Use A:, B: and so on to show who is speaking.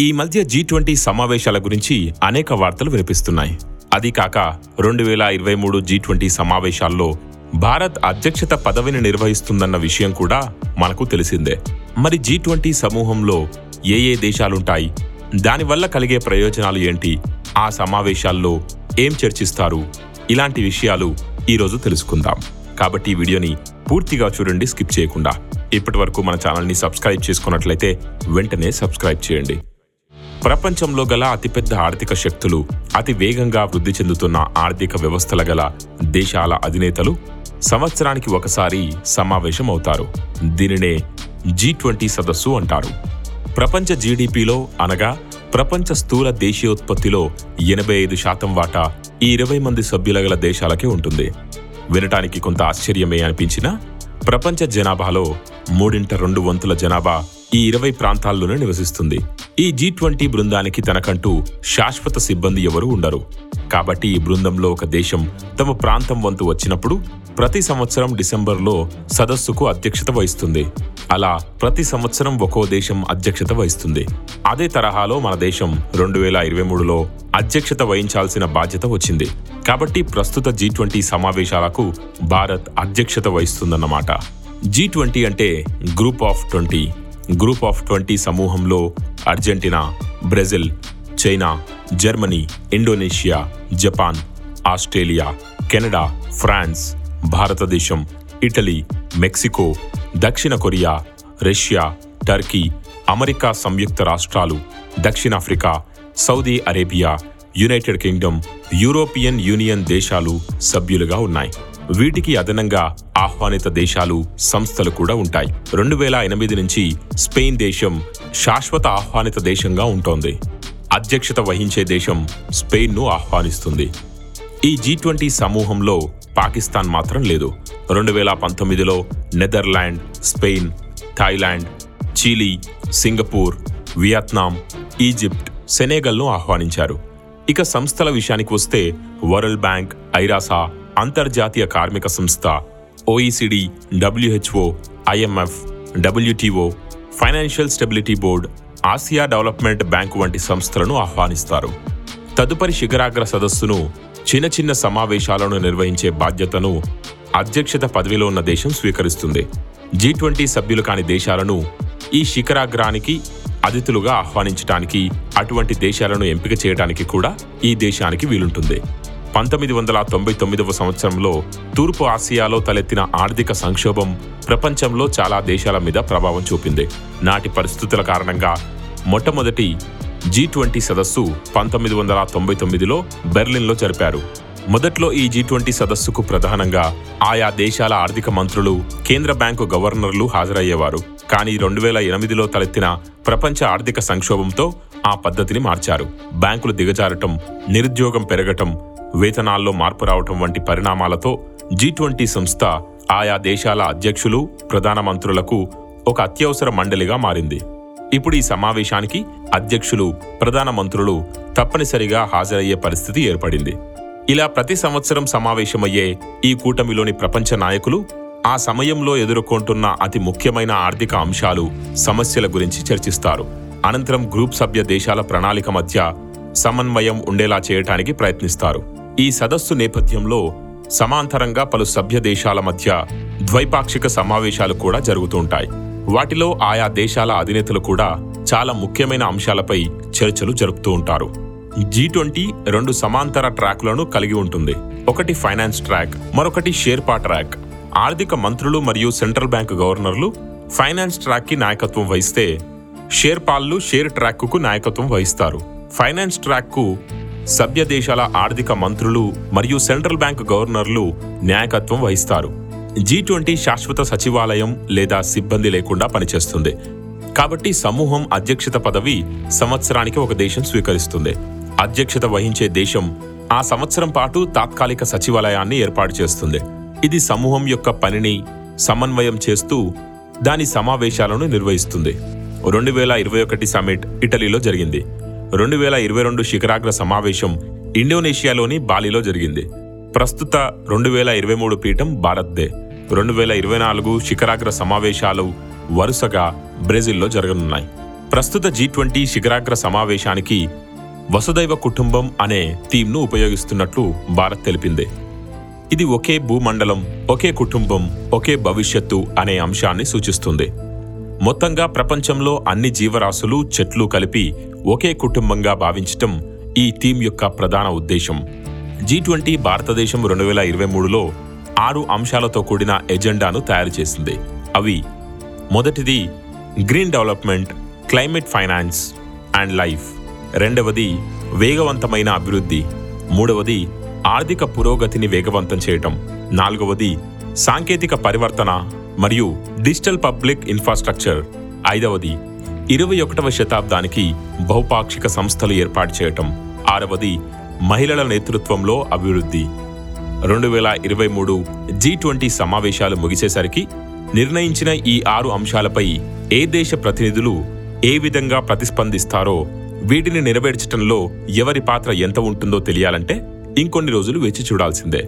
A: ఈ మధ్య G twenty సమావేశాల గురించి అనేక వార్తలు వినిపిస్తున్నాయి. అది కాక రెండు వేల ఇరవై మూడు జీ ట్వంటీ సమావేశాల్లో భారత్ అధ్యక్షత పదవిని నిర్వహిస్తుందన్న విషయం కూడా మనకు తెలిసిందే. మరి జీ ట్వంటీ సమూహంలో ఏ ఏ దేశాలుంటాయి? దానివల్ల కలిగే ప్రయోజనాలు ఏంటి? ఆ సమావేశాల్లో ఏం చర్చిస్తారు? ఇలాంటి విషయాలు ఈరోజు తెలుసుకుందాం. కాబట్టి ఈ వీడియోని పూర్తిగా చూడండి స్కిప్ చేయకుండా. ఇప్పటి వరకు మన ఛానల్ని సబ్స్క్రైబ్ చేసుకున్నట్లయితే వెంటనే సబ్స్క్రైబ్ చేయండి. ప్రపంచంలో గల అతిపెద్ద ఆర్థిక శక్తులు అతి వేగంగా వృద్ధి చెందుతున్న ఆర్థిక వ్యవస్థల గల దేశాల అధినేతలు సంవత్సరానికి ఒకసారి సమావేశం అవుతారు దీనినే జీ ట్వంటీ సదస్సు అంటారు. ప్రపంచ జీడిపిలో అనగా ప్రపంచ స్థూల దేశీయోత్పత్తిలో ఎనభై ఐదు శాతం వాటా ఈ ఇరవై మంది సభ్యుల గల దేశాలకే ఉంటుంది. వినటానికి కొంత ఆశ్చర్యమే అనిపించినా ప్రపంచ జనాభాలో మూడింట రెండు వంతుల జనాభా ఈ ఇరవై ప్రాంతాల్లోనే నివసిస్తుంది. ఈ జీ ట్వంటీ బృందానికి తనకంటూ శాశ్వత సిబ్బంది ఎవరూ ఉండరు. కాబట్టి ఈ బృందంలో ఒక దేశం తమ ప్రాంతం వంతు వచ్చినప్పుడు ప్రతి సంవత్సరం డిసెంబర్లో సదస్సుకు అధ్యక్షత వహిస్తుంది. అలా ప్రతి సంవత్సరం ఒక్కో దేశం అధ్యక్షత వహిస్తుంది. అదే తరహాలో మన దేశం రెండు వేల ఇరవై మూడులో అధ్యక్షత వహించాల్సిన బాధ్యత వచ్చింది. కాబట్టి ప్రస్తుత జీ ట్వంటీ సమావేశాలకు భారత్ అధ్యక్షత వహిస్తుందన్నమాట. జీ ట్వంటీ అంటే group of twenty. Group of twenty సమూహంలో Argentina Brazil China Germany Indonesia Japan Australia Canada France Bharatadesam Italy Mexico దక్షిణ కొరియా రష్యా టర్కీ అమెరికా సంయుక్త రాష్ట్రాలు దక్షిణాఫ్రికా Saudi Arabia United Kingdom European Union దేశాలు సభ్యులుగా ఉన్నాయి. వీటికి అదనంగా ఆహ్వానిత దేశాలు సంస్థలు కూడా ఉంటాయి. రెండు వేల ఎనిమిది నుంచి స్పెయిన్ దేశం శాశ్వత ఆహ్వానిత దేశంగా ఉంటోంది. అధ్యక్షత వహించే దేశం స్పెయిన్ను ఆహ్వానిస్తుంది. ఈ జీ ట్వంటీ సమూహంలో పాకిస్తాన్ మాత్రం లేదు. రెండు వేల పంతొమ్మిదిలో Netherland Spain Thailand Chile Singapore Vietnam Egypt సెనేగల్ను ఆహ్వానించారు. ఇక సంస్థల విషయానికి వస్తే వరల్డ్ బ్యాంక్ ఐరాసా అంతర్జాతీయ కార్మిక సంస్థ OECD WHO IMF WTO financial stability board Asia development bank వంటి సంస్థలను ఆహ్వానిస్తారు. తదుపరి శిఖరాగ్ర సదస్సును చిన్న చిన్న సమావేశాలను నిర్వహించే బాధ్యతను అధ్యక్షత పదవిలో ఉన్న దేశం స్వీకరిస్తుంది. జీ ట్వంటీ సభ్యులు కాని దేశాలను ఈ శిఖరాగ్రానికి అతిథులుగా ఆహ్వానించడానికి అటువంటి దేశాలను ఎంపిక చేయడానికి కూడా ఈ దేశానికి వీలుంటుంది. పంతొమ్మిది వందల తొంభై తొమ్మిదవ సంవత్సరంలో తూర్పు ఆసియాలో తలెత్తిన ఆర్థిక సంక్షోభం ప్రపంచంలో చాలా దేశాల మీద ప్రభావం చూపింది. నాటి పరిస్థితుల కారణంగా మొట్టమొదటి జీ ట్వంటీ సదస్సు పంతొమ్మిది వందల తొంభై తొమ్మిదిలో బెర్లిన్లో జరిపారు. మొదట్లో ఈ జీ ట్వంటీ సదస్సుకు ప్రధానంగా ఆయా దేశాల ఆర్థిక మంత్రులు కేంద్ర బ్యాంకు గవర్నర్లు హాజరయ్యేవారు. కానీ రెండు వేల ఎనిమిదిలో తలెత్తిన ప్రపంచ ఆర్థిక సంక్షోభంతో ఆ పద్ధతిని మార్చారు. బ్యాంకులు దిగజారటం నిరుద్యోగం పెరగటం వేతనాల్లో మార్పు రావటం వంటి పరిణామాలతో జీ ట్వంటీ సంస్థ ఆయా దేశాల అధ్యక్షులు ప్రధానమంత్రులకు ఒక అత్యవసర మండలిగా మారింది. ఇప్పుడు ఈ సమావేశానికి అధ్యక్షులు ప్రధానమంత్రులు తప్పనిసరిగా హాజరయ్యే పరిస్థితి ఏర్పడింది. ఇలా ప్రతి సంవత్సరం సమావేశమయ్యే ఈ కూటమిలోని ప్రపంచ నాయకులు ఆ సమయంలో ఎదుర్కొంటున్న అతి ముఖ్యమైన ఆర్థిక అంశాలు సమస్యల గురించి చర్చిస్తారు. అనంతరం గ్రూప్ సభ్య దేశాల ప్రణాళిక మధ్య సమన్వయం ఉండేలా చేయటానికి ప్రయత్నిస్తారు. ఈ సదస్సు నేపథ్యంలో సమాంతరంగా పలు సభ్య దేశాల మధ్య ద్వైపాక్షిక సమావేశాలు కూడా జరుగుతూ ఉంటాయి వాటిలో ఆయా దేశాల అధినేతలు కూడా చాలా ముఖ్యమైన అంశాలపై చర్చలు జరుపుతూ ఉంటారు. జీ ట్వంటీ రెండు సమాంతర ట్రాక్లను కలిగి ఉంటుంది. ఒకటి ఫైనాన్స్ ట్రాక్ మరొకటి షేర్పా ట్రాక్. ఆర్థిక మంత్రులు మరియు సెంట్రల్ బ్యాంక్ గవర్నర్లు ఫైనాన్స్ ట్రాక్కి నాయకత్వం వహిస్తే షేర్పాల్లు షేర్ ట్రాక్కు నాయకత్వం వహిస్తారు. ఫైనాన్స్ ట్రాక్కు సభ్య దేశాల ఆర్థిక మంత్రులు మరియు సెంట్రల్ బ్యాంక్ గవర్నర్లు నాయకత్వం వహిస్తారు. జీ ట్వంటీ శాశ్వత సచివాలయం లేదా సిబ్బంది లేకుండా పనిచేస్తుంది. కాబట్టి సమూహం అధ్యక్షత పదవి సంవత్సరానికి ఒక దేశం స్వీకరిస్తుంది. అధ్యక్షత వహించే దేశం ఆ సంవత్సరం పాటు తాత్కాలిక సచివాలయాన్ని ఏర్పాటు చేస్తుంది. ఇది సమూహం యొక్క పనిని సమన్వయం చేస్తూ దాని సమావేశాలను నిర్వహిస్తుంది. రెండు వేల ఇరవై ఒకటి సమిట్ ఇటలీలో జరిగింది. రెండు వేల ఇరవై రెండు శిఖరాగ్ర సమావేశం ఇండోనేషియాలోని బాలిలో జరిగింది. ప్రస్తుత రెండు వేల ఇరవై మూడు పీఠం భారత్దే రెండు వేల ఇరవై నాలుగు శిఖరాగ్ర సమావేశాలు వరుసగా బ్రెజిల్లో జరగనున్నాయి. ప్రస్తుత జీ ట్వంటీ శిఖరాగ్ర సమావేశానికి వసుదైవ కుటుంబం అనే థీమ్ను ఉపయోగిస్తున్నట్లు భారత్ తెలిపింది. ఇది ఒకే భూమండలం ఒకే కుటుంబం ఒకే భవిష్యత్తు అనే అంశాన్ని సూచిస్తుంది. మొత్తంగా ప్రపంచంలో అన్ని జీవరాశులు చెట్లు కలిపి ఒకే కుటుంబంగా భావించటం ఈ థీమ్ యొక్క ప్రధాన ఉద్దేశం. జీ ట్వంటీ భారతదేశం రెండు వేల ఇరవై మూడులో ఆరు అంశాలతో కూడిన ఎజెండాను తయారు చేసింది. అవి మొదటిది green development climate finance and life. రెండవది వేగవంతమైన అభివృద్ధి. మూడవది ఆర్థిక పురోగతిని వేగవంతం చేయటం. నాలుగవది సాంకేతిక పరివర్తన మరియు డిజిటల్ పబ్లిక్ ఇన్ఫ్రాస్ట్రక్చర్. ఐదవది ఇరవై ఒకటవ శతాబ్దానికి బహుపాక్షిక సంస్థలు ఏర్పాటు చేయటం. ఆరవది మహిళల నేతృత్వంలో అభివృద్ధి. రెండు వేల ఇరవై మూడు జీ ట్వంటీ సమావేశాలు ముగిసేసరికి నిర్ణయించిన ఈ ఆరు అంశాలపై ఏ దేశ ప్రతినిధులు ఏ విధంగా ప్రతిస్పందిస్తారో వీటిని నెరవేర్చటంలో ఎవరి పాత్ర ఎంత ఉంటుందో తెలియాలంటే ఇంకొన్ని రోజులు వేచి చూడాల్సిందే.